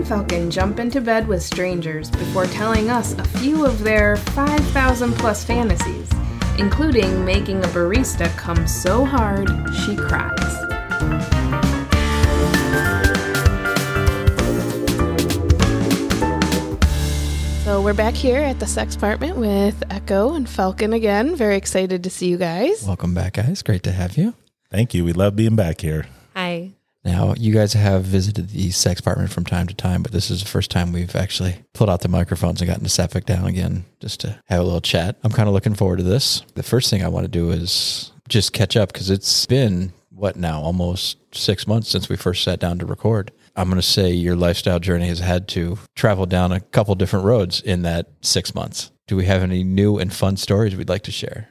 Echo and Falcon jump into bed with strangers before telling us a few of their 5,000 plus fantasies, including making a barista come so hard she cries. So we're back here at the Sex Apartment with Echo and Falcon again. Very excited to see you guys. Welcome back, guys. Great to have you. Thank you. We love being back here. Now, you guys have visited the sex apartment from time to time, but this is the first time we've actually pulled out the microphones and gotten to Suffolk down again just to have a little chat. I'm kind of looking forward to this. The first thing I want to do is just catch up because it's been, what now, almost six months since we first sat down to record. I'm going to say your lifestyle journey has had to travel down a couple different roads in that six months. Do we have any new and fun stories we'd like to share?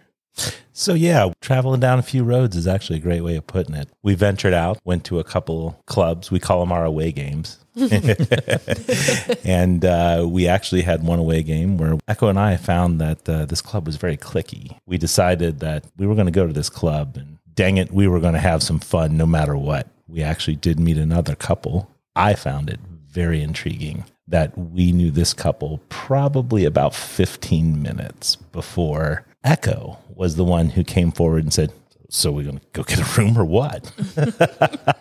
So, yeah, traveling down a few roads is actually a great way of putting it. We ventured out, went to a couple clubs. We call them our away games. and uh, we actually had one away game where Echo and I found that uh, this club was very clicky. We decided that we were going to go to this club and dang it, we were going to have some fun no matter what. We actually did meet another couple. I found it very intriguing that we knew this couple probably about 15 minutes before Echo was the one who came forward and said, So we're going to go get a room or what?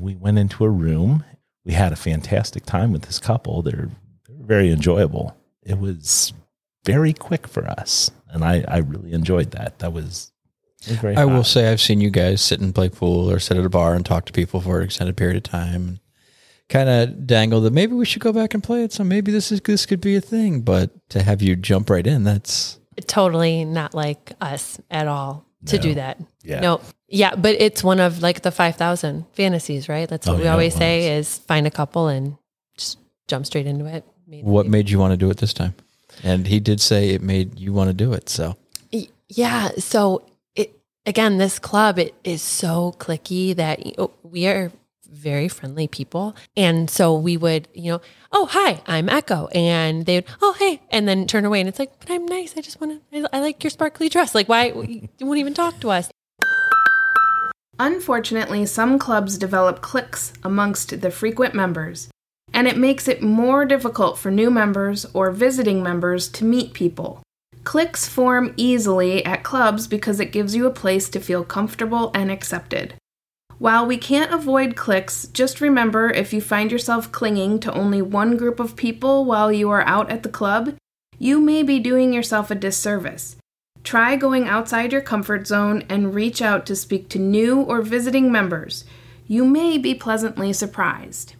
we went into a room. We had a fantastic time with this couple. They're, they're very enjoyable. It was very quick for us. And I, I really enjoyed that. That was, I hot. will say I've seen you guys sit and play pool or sit at a bar and talk to people for an extended period of time. And kind of dangle that maybe we should go back and play it. So maybe this is this could be a thing. But to have you jump right in, that's Totally not like us at all to No. do that. Yeah. No. Yeah, but it's one of like the 5,000 fantasies, right? That's oh, what Oh, we yeah, always say is find a couple and just jump straight into it. What made you want to do it this time. And he did say it made you want to do it. So Yeah. So it again, this club it is so clicky that oh, we are very friendly people, and so we would, you know, oh hi, I'm Echo, and they would, oh hey, and then turn away, and it's like, but I'm nice. I just want to. I, I like your sparkly dress. Like why you won't even talk to us? Unfortunately, some clubs develop cliques amongst the frequent members, and it makes it more difficult for new members or visiting members to meet people. Cliques form easily at clubs because it gives you a place to feel comfortable and accepted. While we can't avoid cliques, just remember if you find yourself clinging to only one group of people while you are out at the club, you may be doing yourself a disservice. Try going outside your comfort zone and reach out to speak to new or visiting members. You may be pleasantly surprised.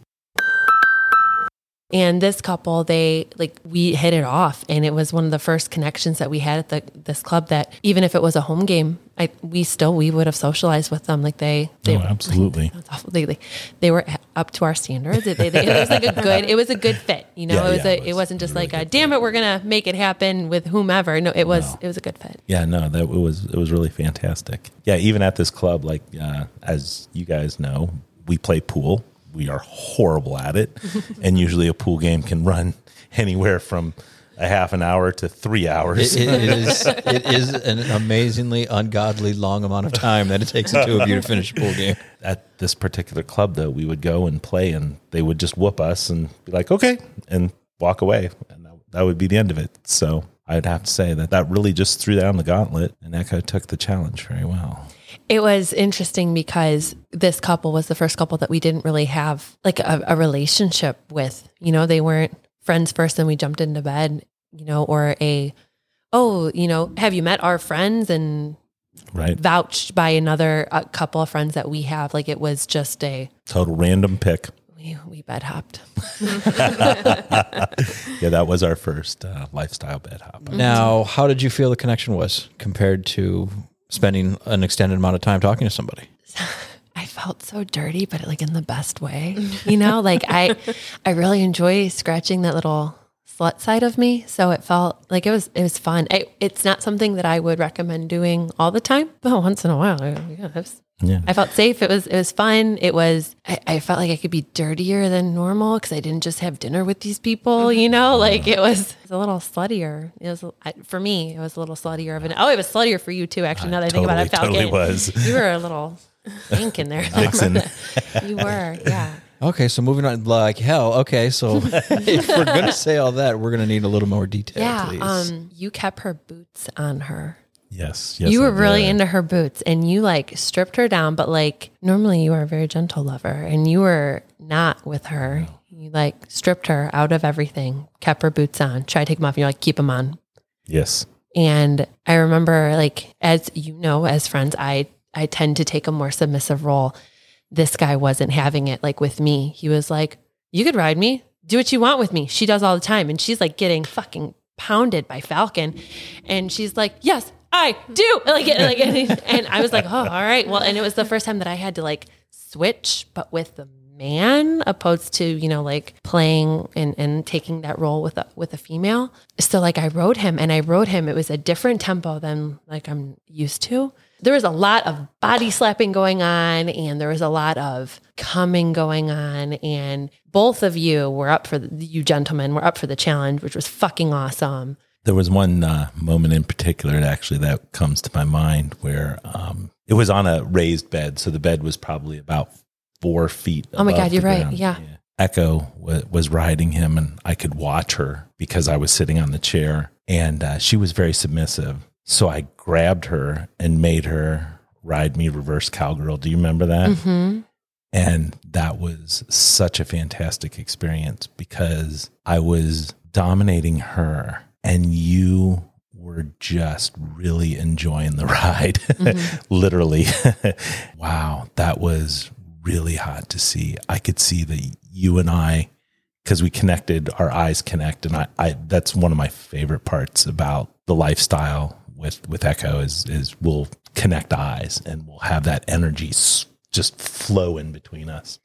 And this couple, they like we hit it off, and it was one of the first connections that we had at the this club. That even if it was a home game, I we still we would have socialized with them. Like they, they Oh, absolutely. They, they, they were up to our standards. They, they, it was like a good. It was a good fit. You know, Yeah, it was yeah, a. it It, was wasn't just really like a. Damn it, we're gonna make it happen with whomever. No, it was. It was a good fit. Yeah, no, that it was it was really fantastic. Yeah, even at this club, like uh, as you guys know, we play pool. We are horrible at it, and usually a pool game can run anywhere from a half an hour to three hours. it, it is it is an amazingly ungodly long amount of time that it takes the two of you to finish a pool game. at this particular club, though, we would go and play, and they would just whoop us and be like, "Okay," and walk away, and that, that would be the end of it. So I'd have to say that that really just threw down the gauntlet, and Echo took the challenge very well. It was interesting because this couple was the first couple that we didn't really have like a, a relationship with. You know, they weren't friends first, and we jumped into bed. You know, or a oh, you know, have you met our friends and Right, vouched by another uh, couple of friends that we have? Like it was just a total random pick. we we bed hopped. yeah, that was our first uh, lifestyle bed hop. Now, how did you feel the connection was compared to spending an extended amount of time talking to somebody? I felt so dirty, but like in the best way. You know, like I I really enjoy scratching that little slut side of me. So it felt like it was it was fun. I, it's not something that I would recommend doing all the time, but once in a while, yeah, was, Yeah. I felt safe. It was it was fun. It was I, I felt like I could be dirtier than normal because I didn't just have dinner with these people. Mm-hmm. You know, like it was, it was a little sluttier. It was for me. It was a little sluttier of an. Oh, it was sluttier for you too. Actually, now that I think about it, totally was. you were a little pink in there. Vixen. you were, yeah. Okay, so moving on like hell. Okay, so if we're gonna say all that, we're gonna need a little more detail, Yeah, please. um, you kept her boots on her. Yes. Yes. you I were really did. into her boots, and you like stripped her down. But like normally, you are a very gentle lover, and you were not with her. You like stripped her out of everything, kept her boots on, tried to take them off, and you're like, keep them on. Yes. And I remember, like, as you know, as friends, I I tend to take a more submissive role. This guy wasn't having it like with me. He was like, "You could ride me, do what you want with me." She does all the time, and she's like getting fucking pounded by Falcon, and she's like, "Yes, I do." Like, like, and, I was like, "Oh, all right." Well, and it was the first time that I had to like switch, but with the man opposed to you know like playing and, and taking that role with a with a female so like i wrote him and i wrote him it was a different tempo than like i'm used to there was a lot of body slapping going on and there was a lot of coming going on and both of you were up for the, you gentlemen were up for the challenge which was fucking awesome There was one uh, moment in particular, actually, that comes to my mind where um, it was on a raised bed. So the bed was probably about four feet. Oh my God, you're right. ground. Yeah. Echo wa- was riding him, and I could watch her because I was sitting on the chair, and uh, she was very submissive. So I grabbed her and made her ride me reverse cowgirl. Do you remember that? hmm And that was such a fantastic experience because I was dominating her and you were just really enjoying the ride. Literally. wow. That was really hot to see. I could see that you and I, because we connected, our eyes connect. And I, I, that's one of my favorite parts about the lifestyle with, with Echo is, is we'll connect eyes and we'll have that energy just flow in between us.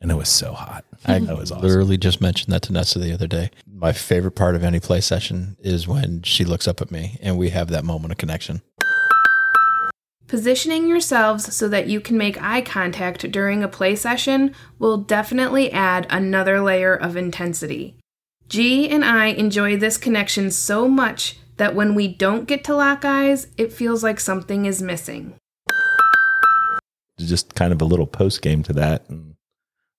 And it was so hot. I that was awesome. literally just mentioned that to Nessa the other day. My favorite part of any play session is when she looks up at me and we have that moment of connection. Positioning yourselves so that you can make eye contact during a play session will definitely add another layer of intensity. G and I enjoy this connection so much that when we don't get to lock eyes, it feels like something is missing. just kind of a little post game to that. And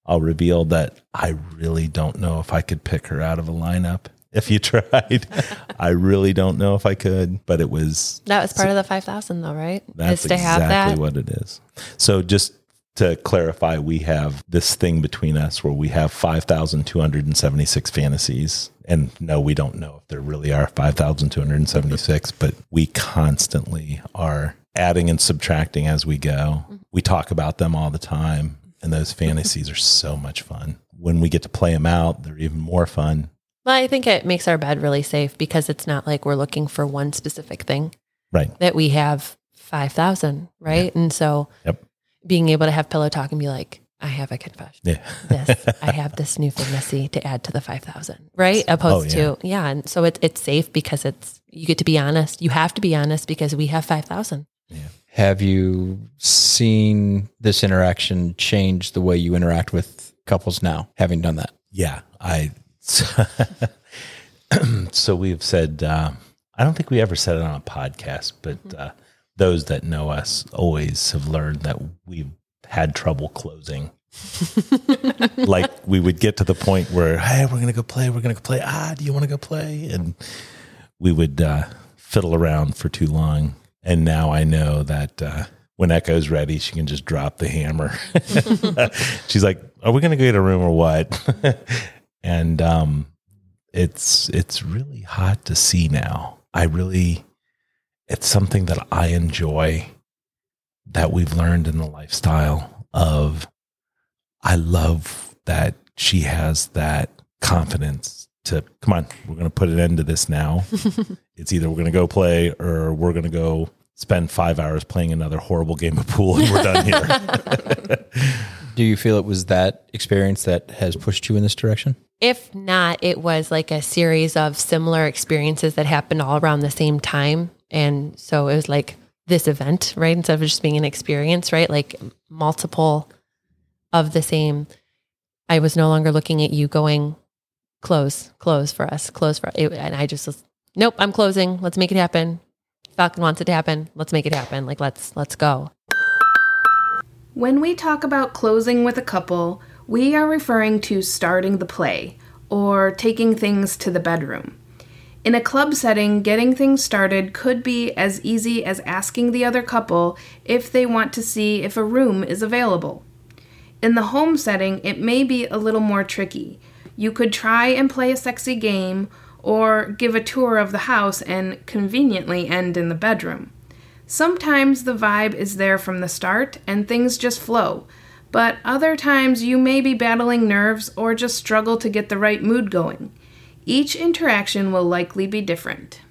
I'll reveal that I really don't know if I could pick her out of a lineup. If you tried, I really don't know if I could, but it was that was part of the 5000 though right that's is to have exactly that what it is. So just to clarify, we have this thing between us where we have 5,276 fantasies. And no, we don't know if there really are 5,276, but we constantly are adding and subtracting as we go. Mm-hmm. We talk about them all the time. And those fantasies are so much fun. When we get to play them out, they're even more fun. well i think it makes our bed really safe because it's not like we're looking for one specific thing Right. that we have 5000 right and so Yep. being able to have pillow talk and be like i have a confession Yeah. this i have this new fantasy to add to the 5000 right opposed Oh, yeah. to yeah and so it's it's safe because it's you get to be honest you have to be honest because we have 5000 Have you seen this interaction change the way you interact with couples now, having done that? Yeah, I. so we've said. Uh, I don't think we ever said it on a podcast, but uh, those that know us always have learned that we've had trouble closing. like we would get to the point where, hey, we're gonna go play. We're gonna go play. Ah, do you want to go play? And we would uh, fiddle around for too long. And now I know that uh, when Echo's ready, she can just drop the hammer. She's like, "Are we to go get a room or what?" and um, it's it's really hot to see now. I really, it's something that I enjoy that we've learned in the lifestyle of. I love that she has that confidence to come on, we're going to put an end to this now. it's either we're going to go play or we're going to go spend five hours playing another horrible game of pool and we're done here. Do you feel it was that experience that has pushed you in this direction? If not, it was like a series of similar experiences that happened all around the same time. And so it was like this event, right? Instead of just being an experience, right? Like multiple of the same. I was no longer looking at you going, close, close for us, close for it. And I just was, nope, I'm closing. Let's make it happen. Falcon wants it to happen. Let's make it happen. Like let's let's go. When we talk about closing with a couple, we are referring to starting the play or taking things to the bedroom. In a club setting, getting things started could be as easy as asking the other couple if they want to see if a room is available. In the home setting, it may be a little more tricky. You could try and play a sexy game or give a tour of the house and conveniently end in the bedroom. Sometimes the vibe is there from the start and things just flow, but other times you may be battling nerves or just struggle to get the right mood going. Each interaction will likely be different.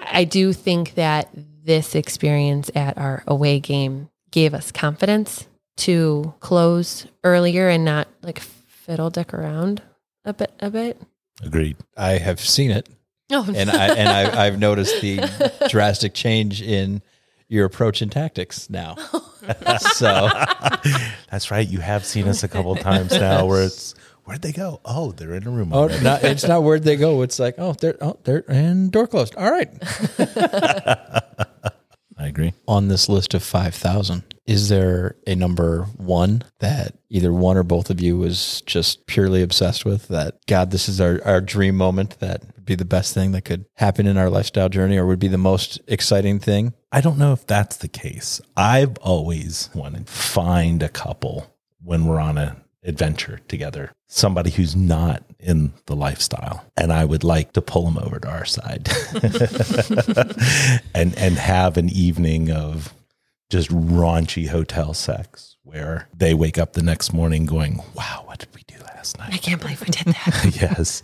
I do think that this experience at our away game gave us confidence to close earlier and not like fiddle dick around a bit a bit. Agreed. I have seen it, Oh, and I and I, I've noticed the drastic change in your approach and tactics now. so That's right. You have seen us a couple of times now where it's, where'd they go? Oh, they're in a room. Oh, not, it's not where'd they go. It's like, oh, they're, oh, they're, and door closed. All right. I agree. On this list of 5,000, is there a number one that either one or both of you was just purely obsessed with that, God, this is our, our dream moment that would be the best thing that could happen in our lifestyle journey or would be the most exciting thing? I don't know if that's the case. I've always wanted to find a couple when we're on an adventure together, somebody who's not in the lifestyle, and I would like to pull them over to our side and and have an evening of just raunchy hotel sex where they wake up the next morning going, "Wow, what did we do last night? I can't believe we did that. yes.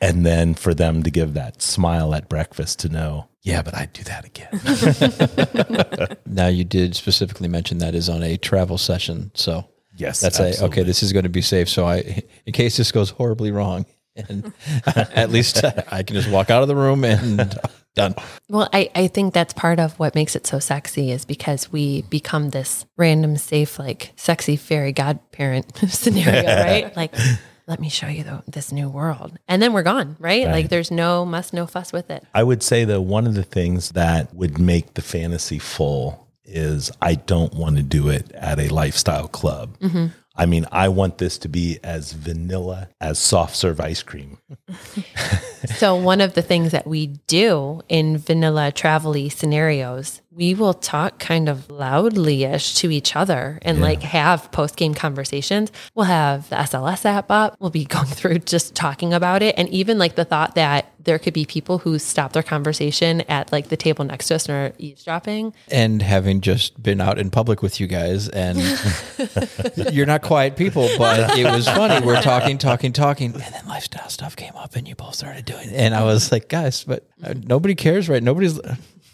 And then for them to give that smile at breakfast to know, yeah, but I'd do that again. Now, you did specifically mention that is on a travel session. So Yes. that's a, okay, this is going to be safe. So I, in case this goes horribly wrong, and at least I can just walk out of the room and done. Well, I, I think that's part of what makes it so sexy is because we become this random, safe, like sexy fairy godparent scenario, right? Like, let me show you the, this new world. And then we're gone, right? Like, there's no muss, no fuss with it. I would say that one of the things that would make the fantasy full is I don't want to do it at a lifestyle club. Mm-hmm. I mean, I want this to be as vanilla as soft serve ice cream. So, one of the things that we do in vanilla travel scenarios, we will talk kind of loudly ish to each other and like have post game conversations. We'll have the SLS app up. We'll be going through just talking about it. And even like the thought that there could be people who stop their conversation at like the table next to us and are eavesdropping. And having just been out in public with you guys, and you're not quiet people, but it was funny. We're talking, talking, talking, and then lifestyle stuff came up, and you both started doing it. And I was like, guys, but uh, nobody cares, right? Nobody's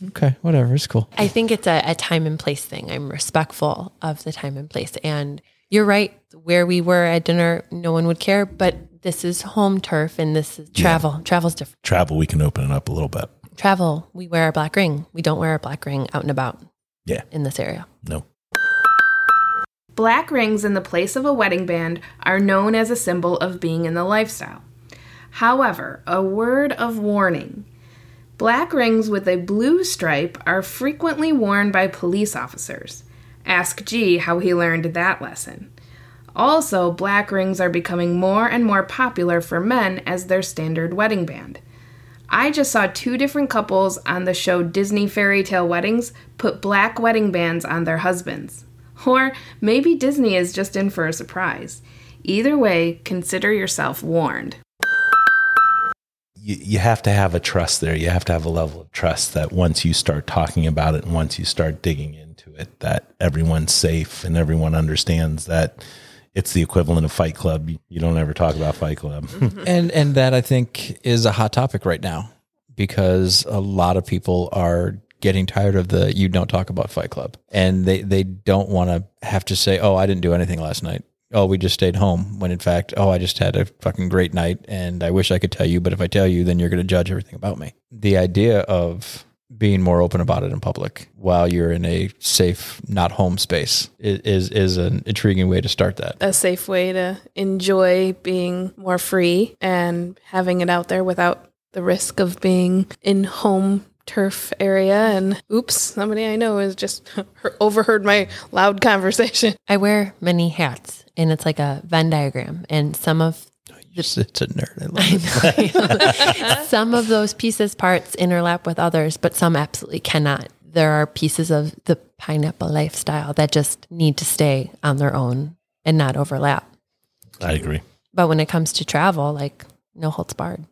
okay, whatever, it's cool. I think it's a, a time and place thing. I'm respectful of the time and place. And you're right. Where we were at dinner, no one would care, but this is home turf and this is travel. Travel's different. Travel, we can open it up a little bit. Travel, we wear a black ring. We don't wear a black ring out and about Yeah. in this area. No. Black rings in the place of a wedding band are known as a symbol of being in the lifestyle. However, a word of warning black rings with a blue stripe are frequently worn by police officers. Ask G how he learned that lesson. Also, black rings are becoming more and more popular for men as their standard wedding band. I just saw two different couples on the show Disney Fairy Tale Weddings put black wedding bands on their husbands. Or maybe Disney is just in for a surprise. Either way, consider yourself warned. You, you have to have a trust there. You have to have a level of trust that once you start talking about it and once you start digging into it, that everyone's safe and everyone understands that it's the equivalent of Fight Club. You don't ever talk about Fight Club. Mm-hmm. and and that I think is a hot topic right now because a lot of people are getting tired of the you don't talk about Fight Club, and they they don't want to have to say, oh, I didn't do anything last night. Oh, we just stayed home. When in fact, oh, I just had a fucking great night, and I wish I could tell you, but if I tell you, then you're going to judge everything about me. The idea of being more open about it in public while you're in a safe, not home space i- is is an intriguing way to start that. A safe way to enjoy being more free and having it out there without the risk of being in home turf area and oops somebody i know has just overheard my loud conversation I wear many hats and it's like a Venn diagram. And some of It's, it's a nerd. I love it. some of those pieces parts interlap with others, but some absolutely cannot. There are pieces of the pineapple lifestyle that just need to stay on their own and not overlap. I agree. But when it comes to travel, like no holds barred.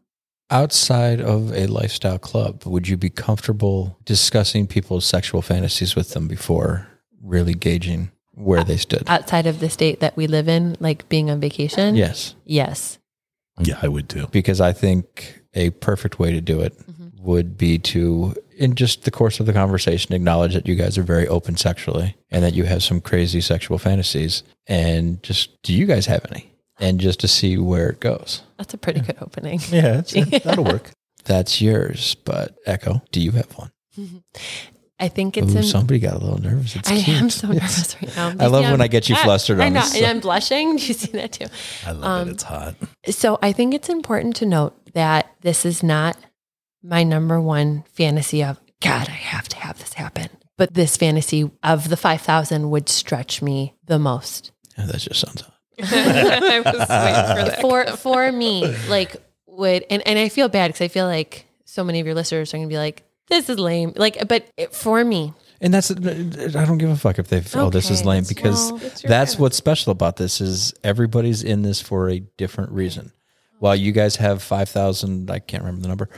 Outside of a lifestyle club, would you be comfortable discussing people's sexual fantasies with them before really gauging where they stood? Outside of the state that we live in, like being on vacation. yes, Yes. Yeah, I would too. because I think a perfect way to do it mm-hmm. would be to, in just the course of the conversation, acknowledge that you guys are very open sexually and that you have some crazy sexual fantasies. And just, do you guys have any? And just to see where it goes. That's a pretty good opening. Yeah, it's, that'll work. That's yours. But Echo, do you have one? I think it's Ooh, in somebody got a little nervous. It's I cute. am so It's- nervous right now. I love when I'm- I get you Ah, flustered I on know, this. and I'm blushing. Do you see that too? I love Um, it. It's hot. So I think it's important to note that this is not my number one fantasy of God, I have to have this happen. But this fantasy of the 5,000 would stretch me the most. Yeah, that just sounds hot. i was waiting for that For for me, like would and, and I feel bad because I feel like so many of your listeners are gonna be like, this is lame. Like, but it, for me, And that's I don't give a fuck if they oh this is lame because well, that's what's special about this is everybody's in this for a different reason. While you guys have five thousand, I can't remember the number.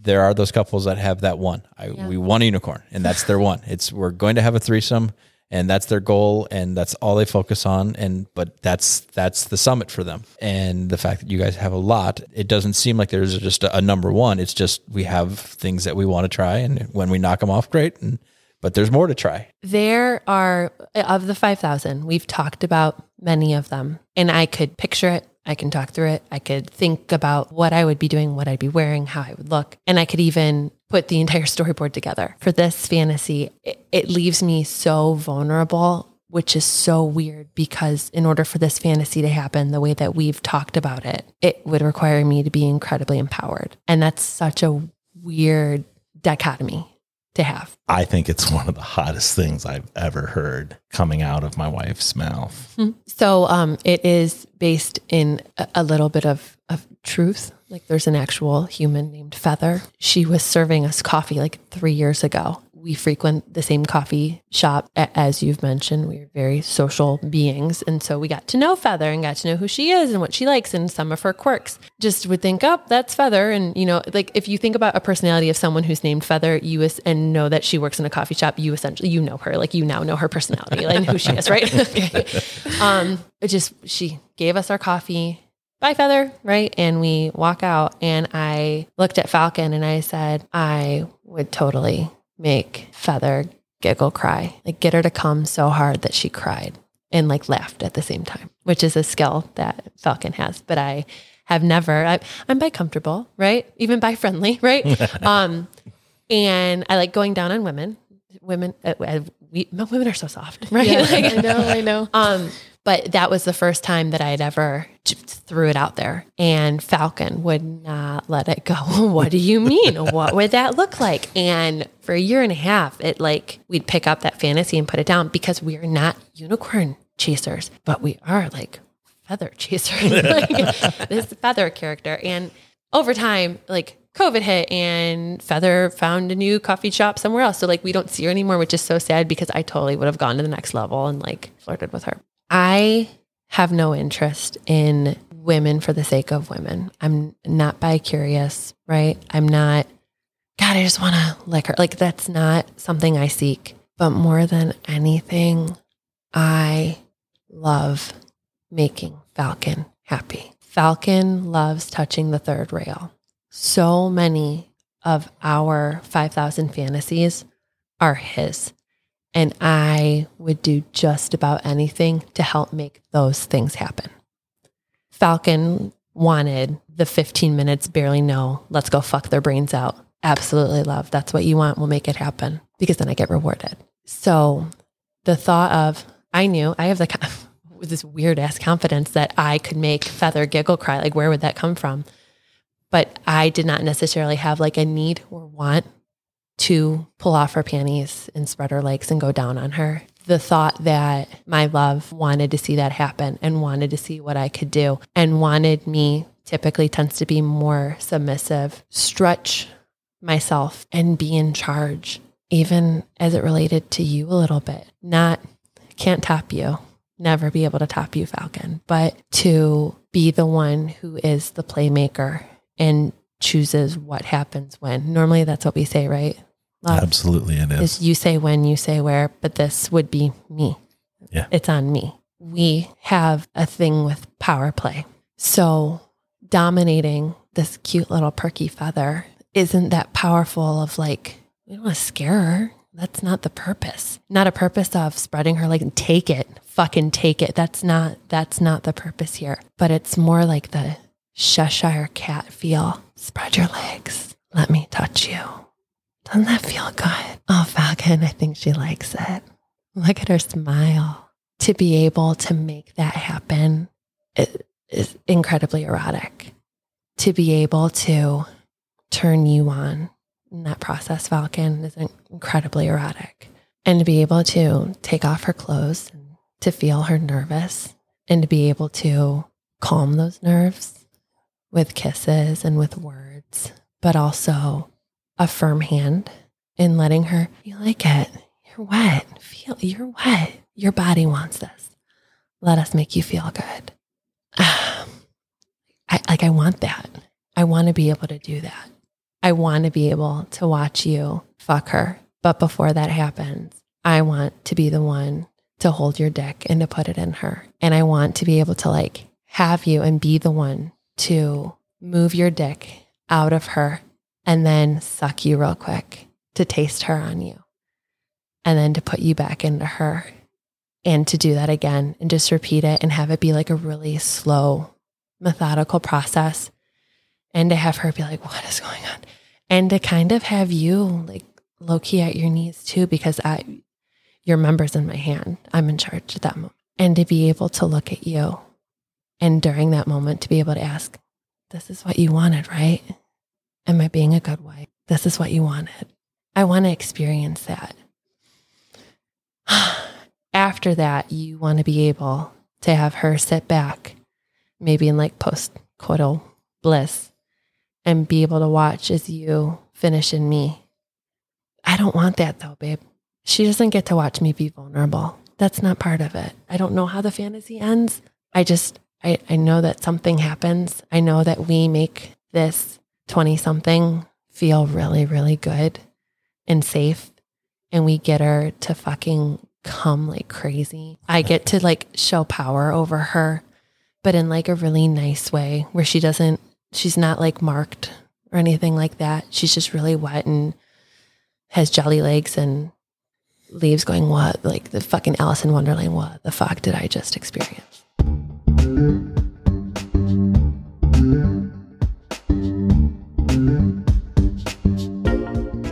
There are those couples that have that one. I, We want a unicorn, and that's their one. It's we're going to have a threesome, and that's their goal, and that's all they focus on. And but that's that's the summit for them. And the fact that you guys have a lot, it doesn't seem like there's just a, a number one. It's just we have things that we want to try, and when we knock them off, great. And but there's more to try. There are, of the 5,000, we've talked about many of them, and I could picture it. I can talk through it. I could think about what I would be doing, what I'd be wearing, how I would look. And I could even put the entire storyboard together. For this fantasy, it, it leaves me so vulnerable, which is so weird because in order for this fantasy to happen the way that we've talked about it, it would require me to be incredibly empowered. And that's such a weird dichotomy to have. I think it's one of the hottest things I've ever heard coming out of my wife's mouth. So um, it is based in a, a little bit of, of truth. Like there's an actual human named Feather. She was serving us coffee like three years ago. We frequent the same coffee shop, as you've mentioned. We're very social beings. And so we got to know Feather and got to know who she is and what she likes and some of her quirks. Just would think, oh, that's Feather. And, you know, like if you think about a personality of someone who's named Feather, you es- and know that she works in a coffee shop, you essentially, you know her. Like you now know her personality and who she is, right? okay. Um, it just, she gave us our coffee. Bye, Feather, right? And we walk out, and I looked at Falcon and I said, I would totally make Feather giggle cry, like get her to come so hard that she cried and like laughed at the same time, which is a skill that Falcon has. But I have never, I, I'm bi comfortable, right? Even bi friendly, right? um, and I like going down on women. Women, uh, uh, we, women are so soft, right? Yeah, Like, i know i know um, but that was the first time that I had ever threw it out there. And Falcon would not let it go. what do you mean? what would that look like? And for a year and a half, it like we'd pick up that fantasy and put it down because we are not unicorn chasers, but we are like feather chasers. like, this feather character. And over time, like COVID hit and Feather found a new coffee shop somewhere else. So like we don't see her anymore, which is so sad because I totally would have gone to the next level and like flirted with her. I have no interest in women for the sake of women. I'm not bi curious, right? I'm not, God, I just want to lick her. Like that's not something I seek. But more than anything, I love making Falcon happy. Falcon loves touching the third rail. So many of our 5,000 fantasies are his. And I would do just about anything to help make those things happen. Falcon wanted the 15 minutes, barely know, let's go fuck their brains out. Absolutely love. That's what you want. We'll make it happen because then I get rewarded. So the thought of, I knew I have the this weird ass confidence that I could make Feather giggle cry. Like, where would that come from? But I did not necessarily have like a need or want to pull off her panties and spread her legs and go down on her. The thought that my love wanted to see that happen and wanted to see what I could do and wanted me typically tends to be more submissive, stretch myself and be in charge, even as it related to you a little bit. Not, can't top you, never be able to top you, Falcon, but to be the one who is the playmaker and chooses what happens when. Normally, that's what we say, right? Absolutely, it is. is. You say when, you say where, but this would be me. Yeah. It's on me. We have a thing with power play. So dominating this cute little perky feather isn't that powerful of like, we don't want to scare her. That's not the purpose. Not a purpose of spreading her like take it, fucking take it. That's not that's not the purpose here. But it's more like the Cheshire cat feel. Spread your legs. Let me touch you. Doesn't that feel good? Oh, Falcon, I think she likes it. Look at her smile. To be able to make that happen is incredibly erotic. To be able to turn you on in that process, Falcon, is incredibly erotic. And to be able to take off her clothes, to feel her nervous, and to be able to calm those nerves with kisses and with words, but also a firm hand in letting her, you like it. You're wet. Feel you're wet. Your body wants this. Let us make you feel good. Um, I like I want that. I want to be able to do that. I want to be able to watch you fuck her. But before that happens, I want to be the one to hold your dick and to put it in her. And I want to be able to like have you and be the one to move your dick out of her and then suck you real quick to taste her on you. And then to put you back into her and to do that again and just repeat it and have it be like a really slow, methodical process. And to have her be like, what is going on? And to kind of have you like low key at your knees too, because I, your member's in my hand. I'm in charge at that moment. And to be able to look at you and during that moment to be able to ask, this is what you wanted, right? Am I being a good wife? This is what you wanted. I want to experience that. After that, you want to be able to have her sit back, maybe in like post coital bliss, and be able to watch as you finish in me. I don't want that though, babe. She doesn't get to watch me be vulnerable. That's not part of it. I don't know how the fantasy ends. I just, I, I know that something happens. I know that we make this 20 something feel really, really good and safe. And we get her to fucking come like crazy. I get to like show power over her, but in like a really nice way where she doesn't, she's not like marked or anything like that. She's just really wet and has jelly legs and leaves going, what? Like the fucking Alice in Wonderland, what the fuck did I just experience?